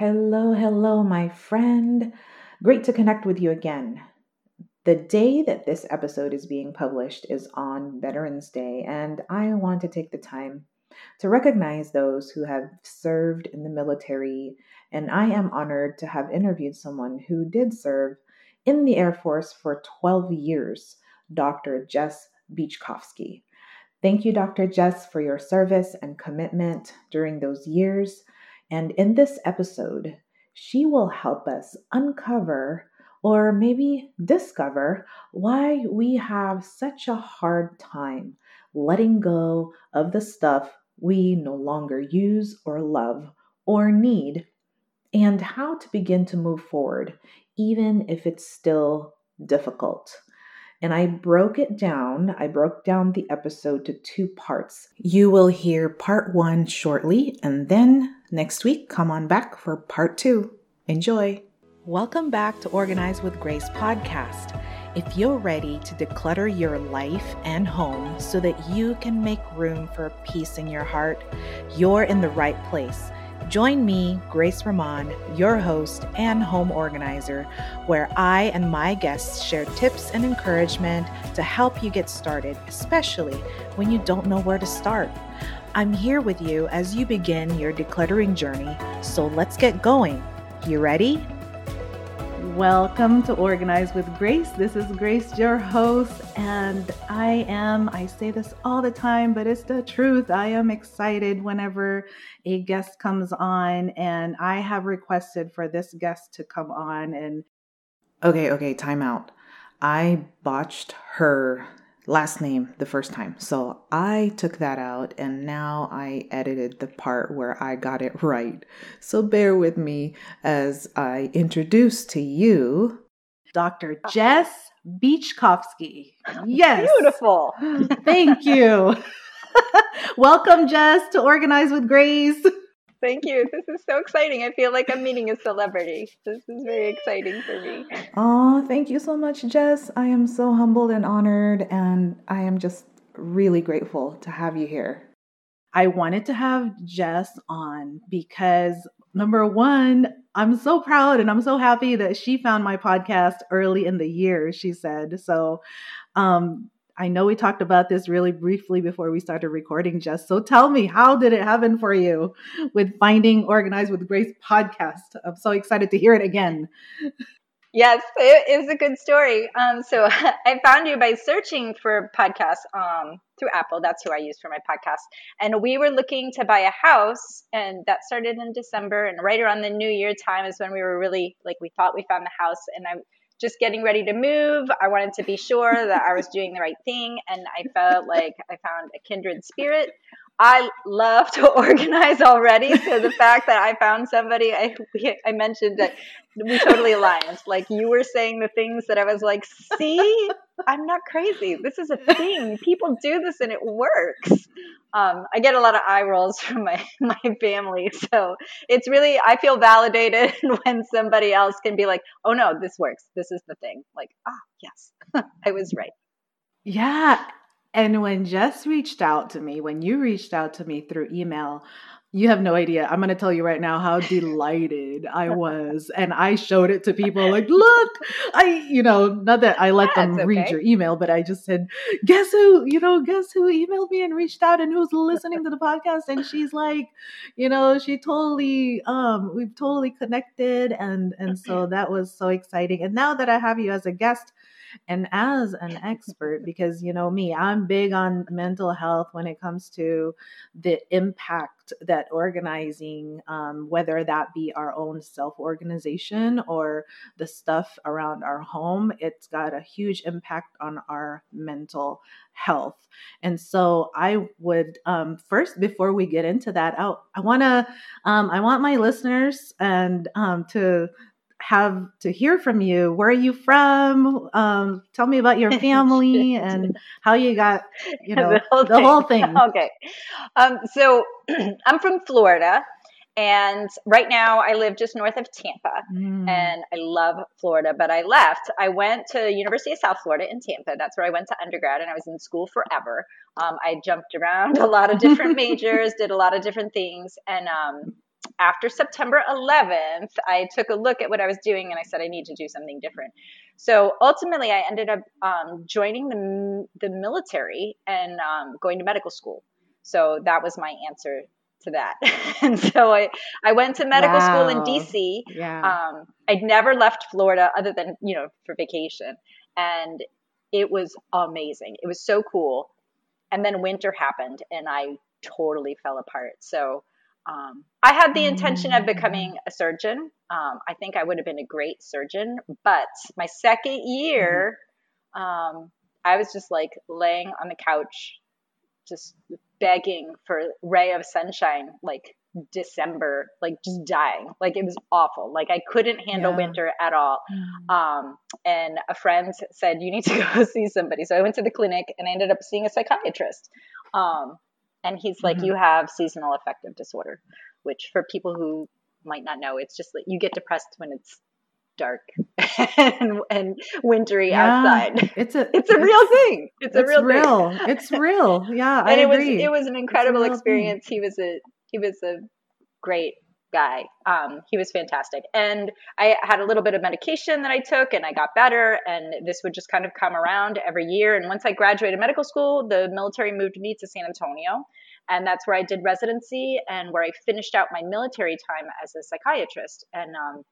Hello, hello, my friend. Great to connect with you again. The day that this episode is being published is on Veterans Day, and I want to take the time to recognize those who have served in the military. And I am honored to have interviewed someone who did serve in the Air Force for 12 years, Dr. Jess Beachkofsky. Thank you, Dr. Jess, for your service and commitment during those years. And in this episode, she will help us uncover or maybe discover why we have such a hard time letting go of the stuff we no longer use or love or need, and how to begin to move forward, even if it's still difficult. And I broke it down. I broke down the episode to two parts. You will hear part one shortly, and then next week, come on back for part two. Enjoy. Welcome back to Organize with Grace podcast. If you're ready to declutter your life and home so that you can make room for peace in your heart, you're in the right place. Join me, Grace Ramon, your host and home organizer, where I and my guests share tips and encouragement to help you get started, especially when you don't know where to start. I'm here with you as you begin your decluttering journey, so let's get going. You ready? Welcome to Organize with Grace. This is Grace, your host, and I am, I say this all the time, but it's the truth. I am excited whenever a guest comes on, and I have requested for this guest to come on. And okay, okay, time out. I botched her last name the first time. So I took that out and now I edited the part where I got it right. So bear with me as I introduce to you Dr. Jess Beachkofsky. Yes. Beautiful. Thank you. Welcome, Jess, to Organize with Grace. Thank you. This is so exciting. I feel like I'm meeting a celebrity. This is very exciting for me. Oh, thank you so much, Jess. I am so humbled and honored, and I am just really grateful to have you here. I wanted to have Jess on because number one, I'm so proud and I'm so happy that she found my podcast early in the year, she said. So, um, I know we talked about this really briefly before we started recording, Jess. So tell me, how did it happen for you with finding Organized with Grace podcast? I'm so excited to hear it again. Yes, it is a good story. Um, so I found you by searching for podcasts um, through Apple. That's who I use for my podcast. And we were looking to buy a house, and that started in December. And right around the New Year time is when we were really like we thought we found the house. And I just getting ready to move. I wanted to be sure that I was doing the right thing, and I felt like I found a kindred spirit. I love to organize already, so the fact that I found somebody, I I mentioned that we totally aligned. Like you were saying the things that I was like, see, I'm not crazy. This is a thing. People do this and it works. Um, I get a lot of eye rolls from my, my family. So it's really, I feel validated when somebody else can be like, oh no, this works. This is the thing. Like, ah, yes, I was right. Yeah. And when Jess reached out to me, when you reached out to me through email, you have no idea. I'm going to tell you right now how delighted I was. And I showed it to people like, look, I, you know, not that I let them okay. read your email, but I just said, guess who, you know, guess who emailed me and reached out and who's listening to the podcast. And she's like, you know, she totally, um, we've totally connected. And, and so that was so exciting. And now that I have you as a guest, and as an expert because you know me i'm big on mental health when it comes to the impact that organizing um, whether that be our own self-organization or the stuff around our home it's got a huge impact on our mental health. And so i would um, first before we get into that out i want to um, i want my listeners and um, to have to hear from you. Where are you from? Um, tell me about your family and how you got, you know, the whole, the thing. whole thing. Okay. Um, so I'm from Florida. And right now I live just north of Tampa mm. and I love Florida, but I left. I went to University of South Florida in Tampa. That's where I went to undergrad and I was in school forever. Um, I jumped around a lot of different majors, did a lot of different things. And, um, after September 11th, I took a look at what I was doing and I said, I need to do something different. So ultimately, I ended up um, joining the, the military and um, going to medical school. So that was my answer to that. and so I, I went to medical wow. school in DC. Yeah. Um, I'd never left Florida other than, you know, for vacation. And it was amazing. It was so cool. And then winter happened and I totally fell apart. So um, I had the intention of becoming a surgeon. Um, I think I would have been a great surgeon, but my second year, um, I was just like laying on the couch, just begging for ray of sunshine, like December, like just dying. Like it was awful. Like I couldn't handle yeah. winter at all. Mm. Um, and a friend said, You need to go see somebody. So I went to the clinic and I ended up seeing a psychiatrist. Um, and he's like, mm-hmm. You have seasonal affective disorder, which for people who might not know, it's just that you get depressed when it's dark and, and wintry yeah, outside. It's a it's a it's, real thing. It's, it's a real, real. thing. it's real. Yeah, and I it agree. was it was an incredible experience. Thing. He was a he was a great guy. Um, he was fantastic. And I had a little bit of medication that I took and I got better. And this would just kind of come around every year. And once I graduated medical school, the military moved me to San Antonio. And that's where I did residency and where I finished out my military time as a psychiatrist. And um,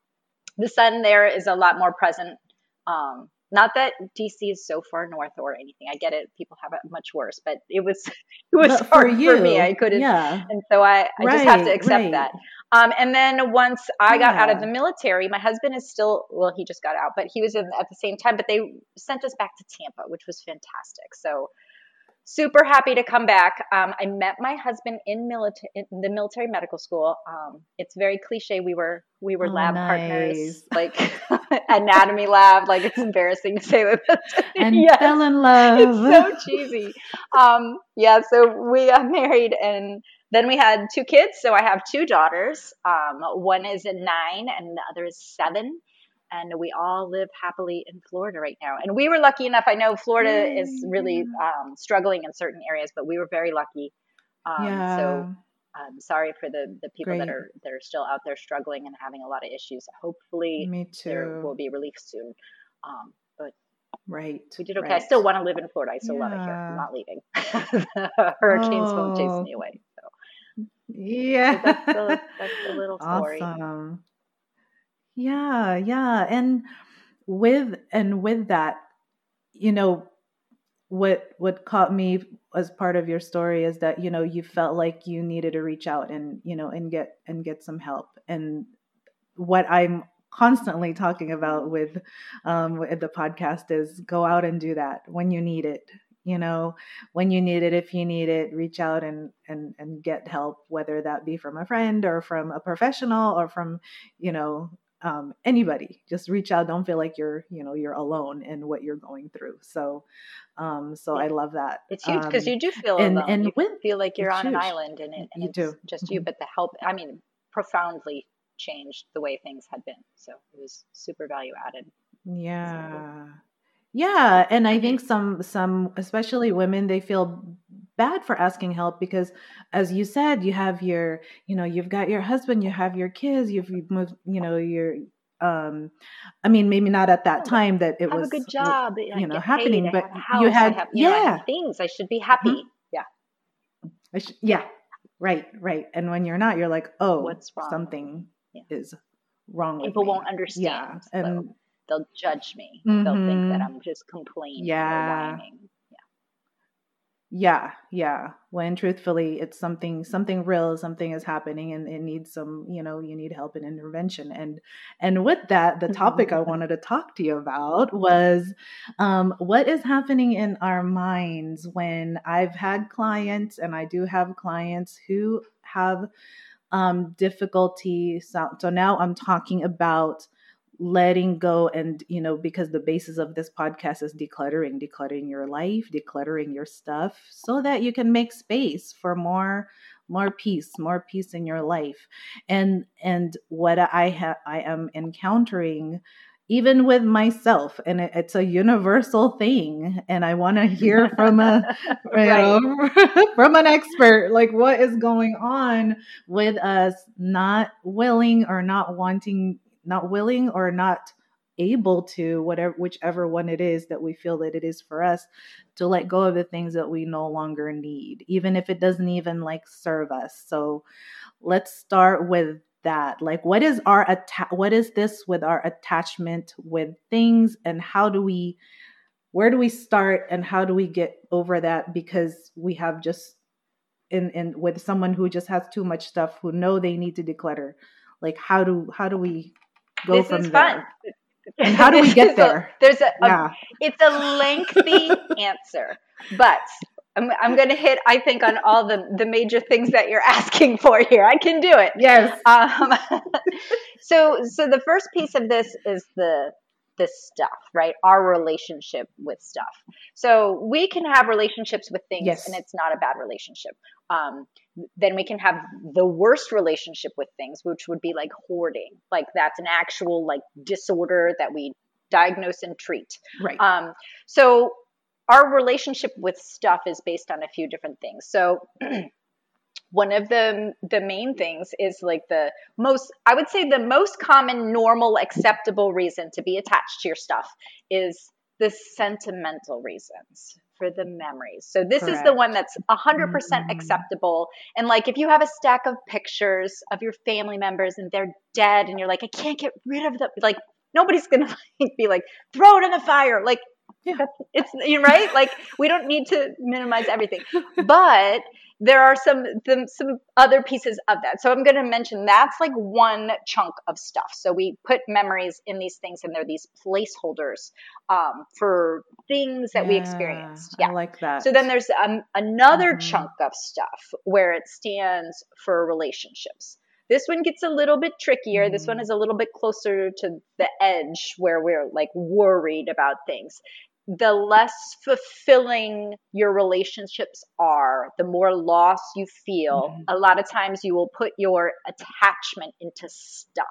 the sun there is a lot more present um, not that DC is so far north or anything. I get it; people have it much worse, but it was it was but hard for, you, for me. I couldn't, yeah. and so I, I right, just have to accept right. that. Um, and then once I yeah. got out of the military, my husband is still well, he just got out, but he was in, at the same time. But they sent us back to Tampa, which was fantastic. So super happy to come back. Um, I met my husband in, military in the military medical school. Um, it's very cliche. We were we were oh, lab nice. partners, like anatomy lab. Like it's embarrassing to say that. and yes. fell in love. It's so cheesy. Um, yeah, so we got married and. Then we had two kids. So I have two daughters. Um, one is nine and the other is seven and we all live happily in Florida right now. And we were lucky enough. I know Florida Yay. is really um, struggling in certain areas, but we were very lucky. Um, yeah. So I'm sorry for the the people Great. that are that are still out there struggling and having a lot of issues. Hopefully, there will be relief soon. Um, but right, we did okay. Right. I still want to live in Florida. I still yeah. love it here. I'm not leaving. the hurricanes oh. won't chase me away. Yeah, so that's, the, that's the little story. Awesome. Yeah, yeah. And with and with that, you know, what what caught me as part of your story is that, you know, you felt like you needed to reach out and, you know, and get and get some help. And what I'm constantly talking about with um with the podcast is go out and do that when you need it you know when you need it if you need it reach out and and and get help whether that be from a friend or from a professional or from you know um, anybody just reach out don't feel like you're you know you're alone in what you're going through so um so i love that it's huge because um, you do feel and, alone. and you with, feel like you're on huge. an island and, it, and you do just mm-hmm. you but the help i mean profoundly changed the way things had been so it was super value added yeah yeah and i think some some especially women they feel bad for asking help because as you said you have your you know you've got your husband you have your kids you've moved you know your um i mean maybe not at that time that it was a good job you know happening paid, but house, you had have, you yeah know, things i should be happy mm-hmm. yeah should, yeah right right and when you're not you're like oh what's wrong something yeah. is wrong people won't understand yeah. and they'll judge me. Mm-hmm. they'll think that mm-hmm. i'm just complaining yeah. yeah. Yeah when truthfully it's something something real something is happening and it needs some you know you need help and intervention. And and with that the topic i wanted to talk to you about was um, what is happening in our minds when i've had clients and i do have clients who have um, difficulty. So, so now i'm talking about letting go and you know because the basis of this podcast is decluttering decluttering your life decluttering your stuff so that you can make space for more more peace more peace in your life and and what i have i am encountering even with myself and it, it's a universal thing and i want to hear from a right. know, from an expert like what is going on with us not willing or not wanting not willing or not able to whatever whichever one it is that we feel that it is for us to let go of the things that we no longer need even if it doesn't even like serve us. So let's start with that. Like what is our atta- what is this with our attachment with things and how do we where do we start and how do we get over that? Because we have just in in with someone who just has too much stuff who know they need to declutter. Like how do how do we go this from is there fun. and how do we get there a, there's a, yeah. a it's a lengthy answer but I'm, I'm going to hit, I think, on all the, the major things that you're asking for here. I can do it. Yes. Um, so, so the first piece of this is the the stuff, right? Our relationship with stuff. So we can have relationships with things, yes. and it's not a bad relationship. Um, then we can have the worst relationship with things, which would be like hoarding. Like that's an actual like disorder that we diagnose and treat. Right. Um, so our relationship with stuff is based on a few different things. So one of the the main things is like the most I would say the most common normal acceptable reason to be attached to your stuff is the sentimental reasons for the memories. So this Correct. is the one that's 100% mm hmm acceptable. And like if you have a stack of pictures of your family members and they're dead and you're like I can't get rid of them like nobody's going to be like throw it in the fire. Like yeah. it's you're right. Like we don't need to minimize everything, but there are some some other pieces of that. So I'm going to mention that's like one chunk of stuff. So we put memories in these things, and they're these placeholders um, for things that yeah, we experienced. Yeah, I like that. So then there's um, another mm-hmm. chunk of stuff where it stands for relationships. This one gets a little bit trickier. Mm-hmm. This one is a little bit closer to the edge where we're like worried about things the less fulfilling your relationships are, the more loss you feel. Mm-hmm. A lot of times you will put your attachment into stuff.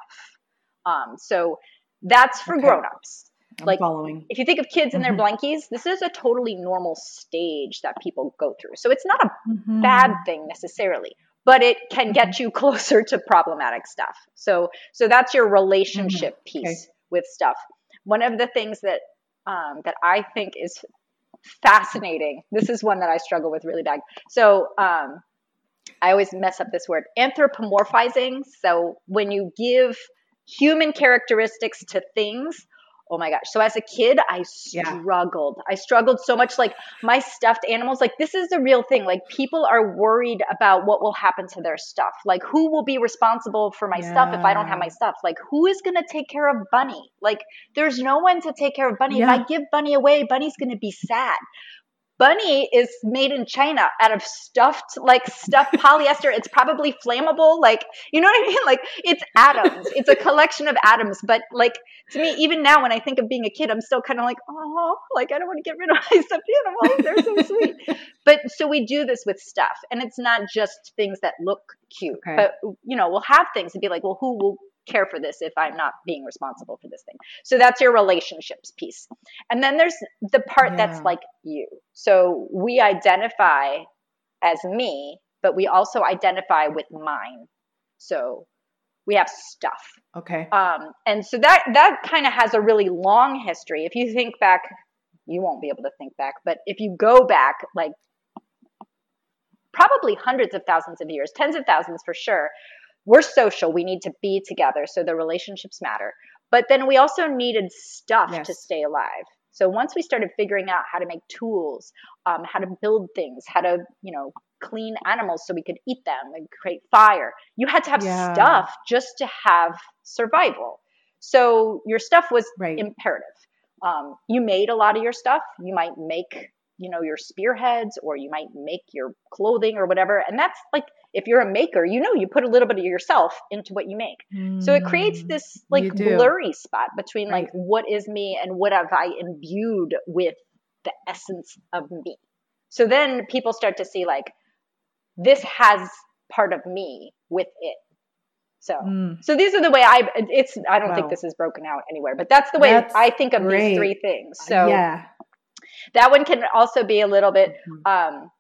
Um, so that's for okay. grown-ups. I'm like following. if you think of kids in mm-hmm. their blankies, this is a totally normal stage that people go through. So it's not a mm-hmm. bad thing necessarily, but it can get mm-hmm. you closer to problematic stuff. So so that's your relationship mm-hmm. piece okay. with stuff. One of the things that um, that I think is fascinating. This is one that I struggle with really bad. So um, I always mess up this word anthropomorphizing. So when you give human characteristics to things oh my gosh. So as a kid, I struggled. Yeah. I struggled so much. Like my stuffed animals, like this is the real thing. Like people are worried about what will happen to their stuff. Like who will be responsible for my yeah. stuff if I don't have my stuff? Like who is going to take care of Bunny? Like there's no one to take care of Bunny. Yeah. If I give Bunny away, Bunny's going to be sad. Bunny is made in China out of stuffed, like stuffed polyester. It's probably flammable. Like, you know what I mean? Like, it's atoms. It's a collection of atoms. But, like, to me, even now, when I think of being a kid, I'm still kind of like, oh, like, I don't want to get rid of my stuffed animals. They're so sweet. but so we do this with stuff. And it's not just things that look cute. Okay. But, you know, we'll have things and be like, well, who will care for this if I'm not being responsible for this thing. So that's your relationships piece. And then there's the part yeah. that's like you. So we identify as me, but we also identify with mine. So we have stuff. Okay. Um, and so that that kind of has a really long history. If you think back, you won't be able to think back, but if you go back like probably hundreds of thousands of years, tens of thousands for sure, we're social. We need to be together. So the relationships matter. But then we also needed stuff yes. to stay alive. So once we started figuring out how to make tools, um, how to build things, how to, you know, clean animals so we could eat them and create fire, you had to have yeah. stuff just to have survival. So your stuff was right. imperative. Um, you made a lot of your stuff. You might make, you know, your spearheads or you might make your clothing or whatever. And that's like if you're a maker, you know you put a little bit of yourself into what you make. Mm, so it creates mm, this like blurry spot between right. like what is me and what have I imbued with the essence of me. So then people start to see like this has part of me with it. So, mm. so these are the way I. It's. I don't wow. think this is broken out anywhere, but that's the way that's I think of great. these three things. So, yeah, that one can also be a little bit. Mm-hmm. Um,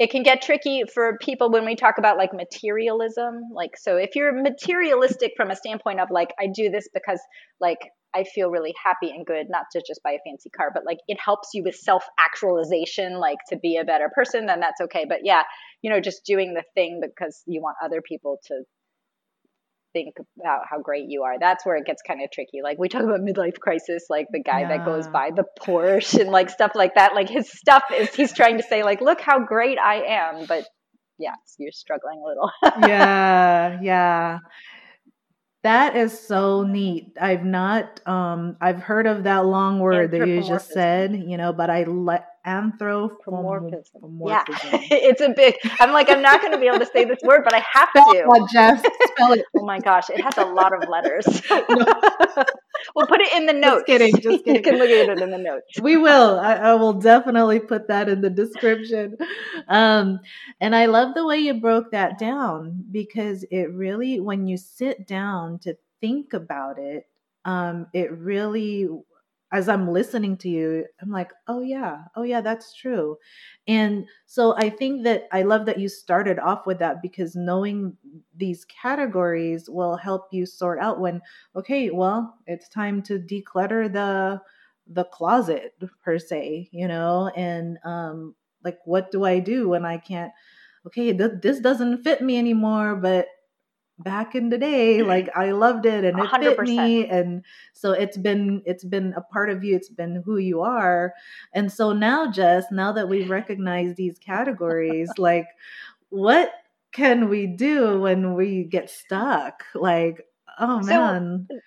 it can get tricky for people when we talk about like materialism. Like, so if you're materialistic from a standpoint of like, I do this because like I feel really happy and good, not to just buy a fancy car, but like it helps you with self actualization, like to be a better person, then that's okay. But yeah, you know, just doing the thing because you want other people to think about how great you are. That's where it gets kind of tricky. Like we talk about midlife crisis, like the guy yeah. that goes by the Porsche and like stuff like that. Like his stuff is he's trying to say like, look how great I am, but yeah, you're struggling a little. yeah, yeah. That is so neat. I've not um I've heard of that long word that you just said, you know, but I let anthropomorphism. Yeah, it's a big. I'm like, I'm not going to be able to say this word, but I have spell to. It, Jess. Spell it. oh my gosh, it has a lot of letters. we'll put it in the notes. Just kidding. Just kidding. you can look at it in the notes. We will. I, I will definitely put that in the description. Um, and I love the way you broke that down because it really, when you sit down to think about it, um, it really as I'm listening to you, I'm like, oh yeah, oh yeah, that's true. And so I think that I love that you started off with that because knowing these categories will help you sort out when, okay, well, it's time to declutter the the closet per se, you know, and um like what do I do when I can't okay, th- this doesn't fit me anymore, but back in the day mm-hmm. like i loved it and it 100%. fit me and so it's been it's been a part of you it's been who you are and so now jess now that we've recognized these categories like what can we do when we get stuck? Like oh man. so,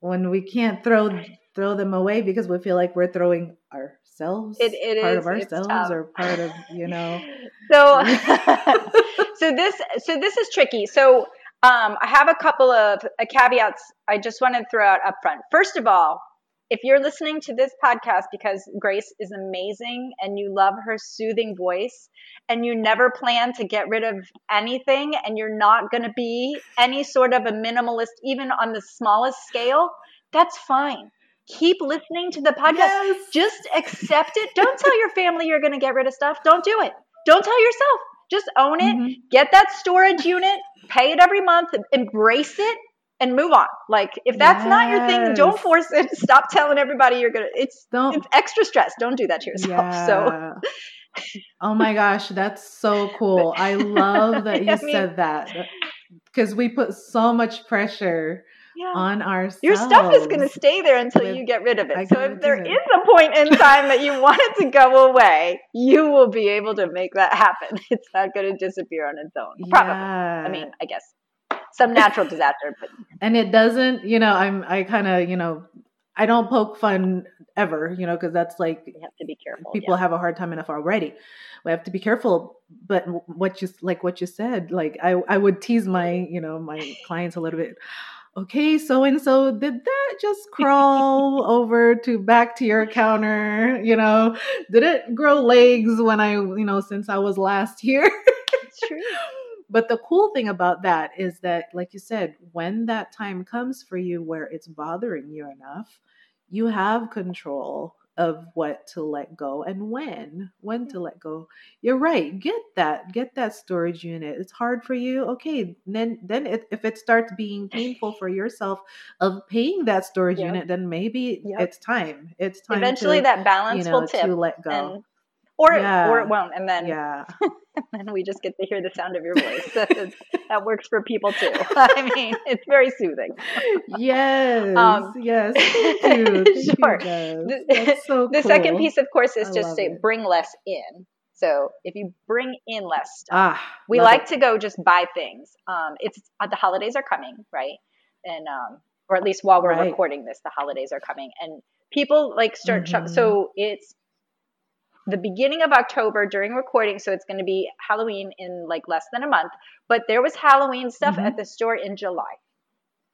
when we can't throw throw them away because we feel like we're throwing ourselves it, it part is, of ourselves or part of you know. So so this so this is tricky. So um, I have a couple of uh, caveats I just want to throw out up front. First of all, if you're listening to this podcast because Grace is amazing and you love her soothing voice and you never plan to get rid of anything and you're not going to be any sort of a minimalist, even on the smallest scale, that's fine. Keep listening to the podcast. Yes. Just accept it. Don't tell your family you're going to get rid of stuff. Don't do it. Don't tell yourself. Just own it. Mm-hmm. Get that storage unit pay it every month, embrace it, and move on. Like if that's yes. not your thing, don't force it. Stop telling everybody you're gonna. It's don't, it's extra stress. Don't do that to yourself. Yeah. So. oh my gosh, that's so cool. I love that you I mean, said that because we put so much pressure yeah. on ourselves. Your stuff is going to stay there until with, you get rid of it. so if there is a point in time that you want it to go away, you will be able to make that happen. It's not going to disappear on its own. Probably. Yeah. I mean, I guess some natural disaster, but and it doesn't. You know, I'm I kind of you know I don't poke fun ever, you know, because that's like you have to be careful. People yeah. have a hard time enough already. We have to be careful. But what you like, what you said, like I, I would tease my, you know, my clients a little bit okay, so and so, did that just crawl over to back to your counter? You know, did it grow legs when I, you know, since I was last here? It's true. But the cool thing about that is that, like you said, when that time comes for you where it's bothering you enough, you have control of what to let go and when when to let go. You're right get that get that storage unit. It's hard for you okay then then it, if it starts being painful for yourself of paying that storage yep. unit then maybe yep. it's time. It's time eventually to, that balance you know, will tip to let go or yeah. or it won't, and then yeah, and then we just get to hear the sound of your voice. That, that works for people too. I mean, it's very soothing. Yes, um, yes. Thank you. Thank sure. The, so the cool. second piece, of course, is I just to it. bring less in. So if you bring in less stuff, ah, we like it. to go just buy things. Um, it's uh, the holidays are coming, right? And um, or at least while we're right. recording this, the holidays are coming, and people like start. Mm-hmm. so it's the beginning of October during recording, so it's going to be Halloween in like less than a month. But there was Halloween stuff mm-hmm. at the store in July.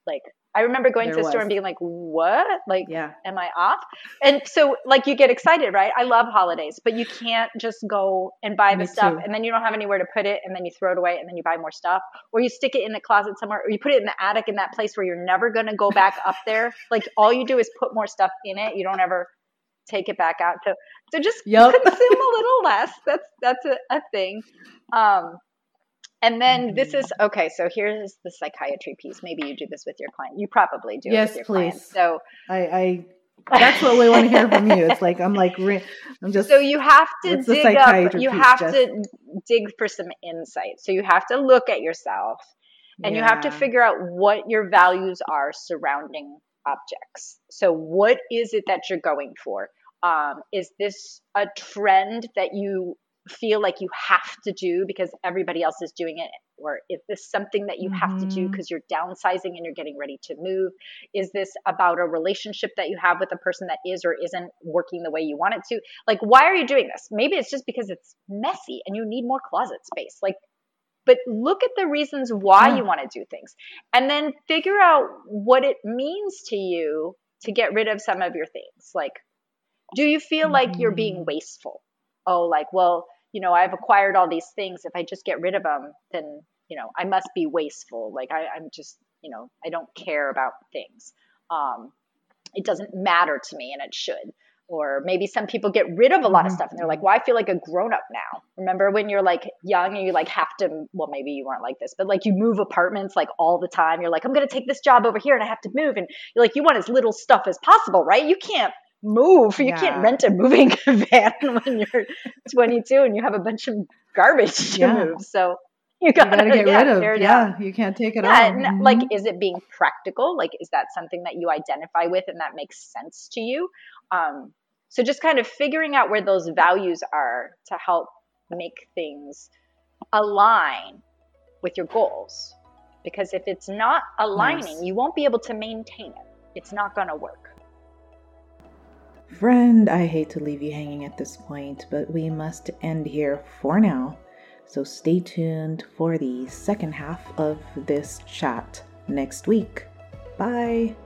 Like I remember going There to the store and being like, "What? Like, Yeah. am I off?" And so, like, you get excited, right? I love holidays, but you can't just go and buy the stuff too. and then you don't have anywhere to put it, and then you throw it away, and then you buy more stuff, or you stick it in the closet somewhere, or you put it in the attic in that place where you're never going to go back up there. Like, all you do is put more stuff in it. You don't ever take it back out. So, so just Yep. consume a little less. That's that's a, a thing. Um, and then this Mm-hmm. is okay. So here's the psychiatry piece. Maybe you do this with your client. You probably do. it Yes, with your client. please. So I, I that's what we want to hear from you. It's like I'm like I'm just so you have to dig up. You piece, have Jess? to dig for some insight. So you have to look at yourself, and you have to figure out what your values are surrounding objects. So what is it that you're going for? Um, is this a trend that you feel like you have to do because everybody else is doing it? Or is this something that you have to do because you're downsizing and you're getting ready to move? Is this about a relationship that you have with a person that is or isn't working the way you want it to? Like, why are you doing this? Maybe it's just because it's messy and you need more closet space. Like, but look at the reasons why Yeah. you want to do things and then figure out what it means to you to get rid of some of your things. Like, do you feel like you're being Mhm. wasteful? Oh, like, well, you know, I've acquired all these things. If I just get rid of them, then, you know, I must be wasteful. Like, I, I'm just, you know, I don't care about things. Um, it doesn't matter to me and it should. Or maybe some people get rid of a lot of Mhm. stuff and they're like, well, I feel like a grown up now. Remember when you're like young and you like have to, well, maybe you weren't like this, but like you move apartments like all the time. You're like, I'm going to take this job over here and I have to move. And you're like, you want as little stuff as possible, right? You can't move. You Yeah. can't rent a moving van when you're 22 and you have a bunch of garbage to Yeah. move. So you you gotta, gotta get yeah, rid of. Yeah, you can't take it Yeah, Mhm. like, is it being practical? Like, is that something that you identify with and that makes sense to you? Um, so just kind of figuring out where those values are to help make things align with your goals. Because if it's not aligning, Nice. you won't be able to maintain it. It's not going to work. Friend, I hate to leave you hanging at this point, but we must end here for now. So stay tuned for the second half of this chat next week. Bye.